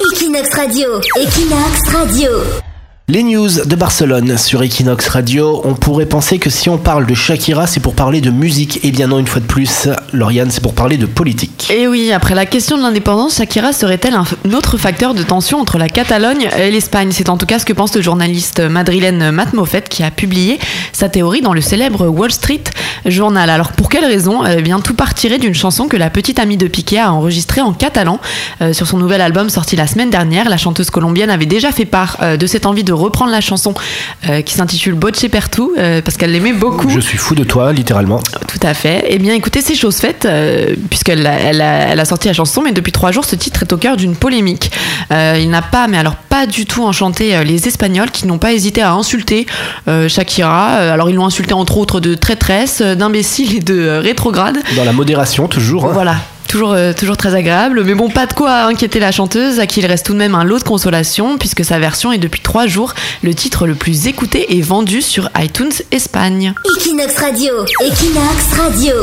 Equinox Radio, Equinox Radio. Les news de Barcelone sur Equinox Radio. On pourrait penser que si on parle de Shakira, c'est pour parler de musique. Eh bien non, une fois de plus, Lauriane, c'est pour parler de politique. Et oui, après la question de l'indépendance, Shakira serait-elle un autre facteur de tension entre la Catalogne et l'Espagne? C'est en tout cas ce que pense le journaliste madrilène Matt Moffett qui a publié sa théorie dans le célèbre Wall Street Journal. Alors pour quelle raison Eh bien tout partirait d'une chanson que la petite amie de Piqué a enregistrée en catalan. Euh, sur son nouvel album sorti la semaine dernière, la chanteuse colombienne avait déjà fait part euh, de cette envie de reprendre la chanson euh, qui s'intitule Boche Pertu euh, parce qu'elle l'aimait beaucoup. Je suis fou de toi, littéralement. Tout à fait. Eh bien, écoutez, c'est chose faite, euh, puisqu'elle a, elle a, elle a sorti la chanson, mais depuis trois jours, ce titre est au cœur d'une polémique. Euh, il n'a pas, mais alors pas du tout enchanté euh, les Espagnols qui n'ont pas hésité à insulter Shakira. Alors, ils l'ont insulté entre autres de traîtresse, d'imbécile et de rétrograde. Dans la modération, toujours. hein. Voilà. Toujours, euh, toujours très agréable, mais bon, pas de quoi inquiéter la chanteuse, à qui il reste tout de même un lot de consolation, puisque sa version est depuis trois jours le titre le plus écouté et vendu sur iTunes Espagne. Equinox Radio, Equinox Radio.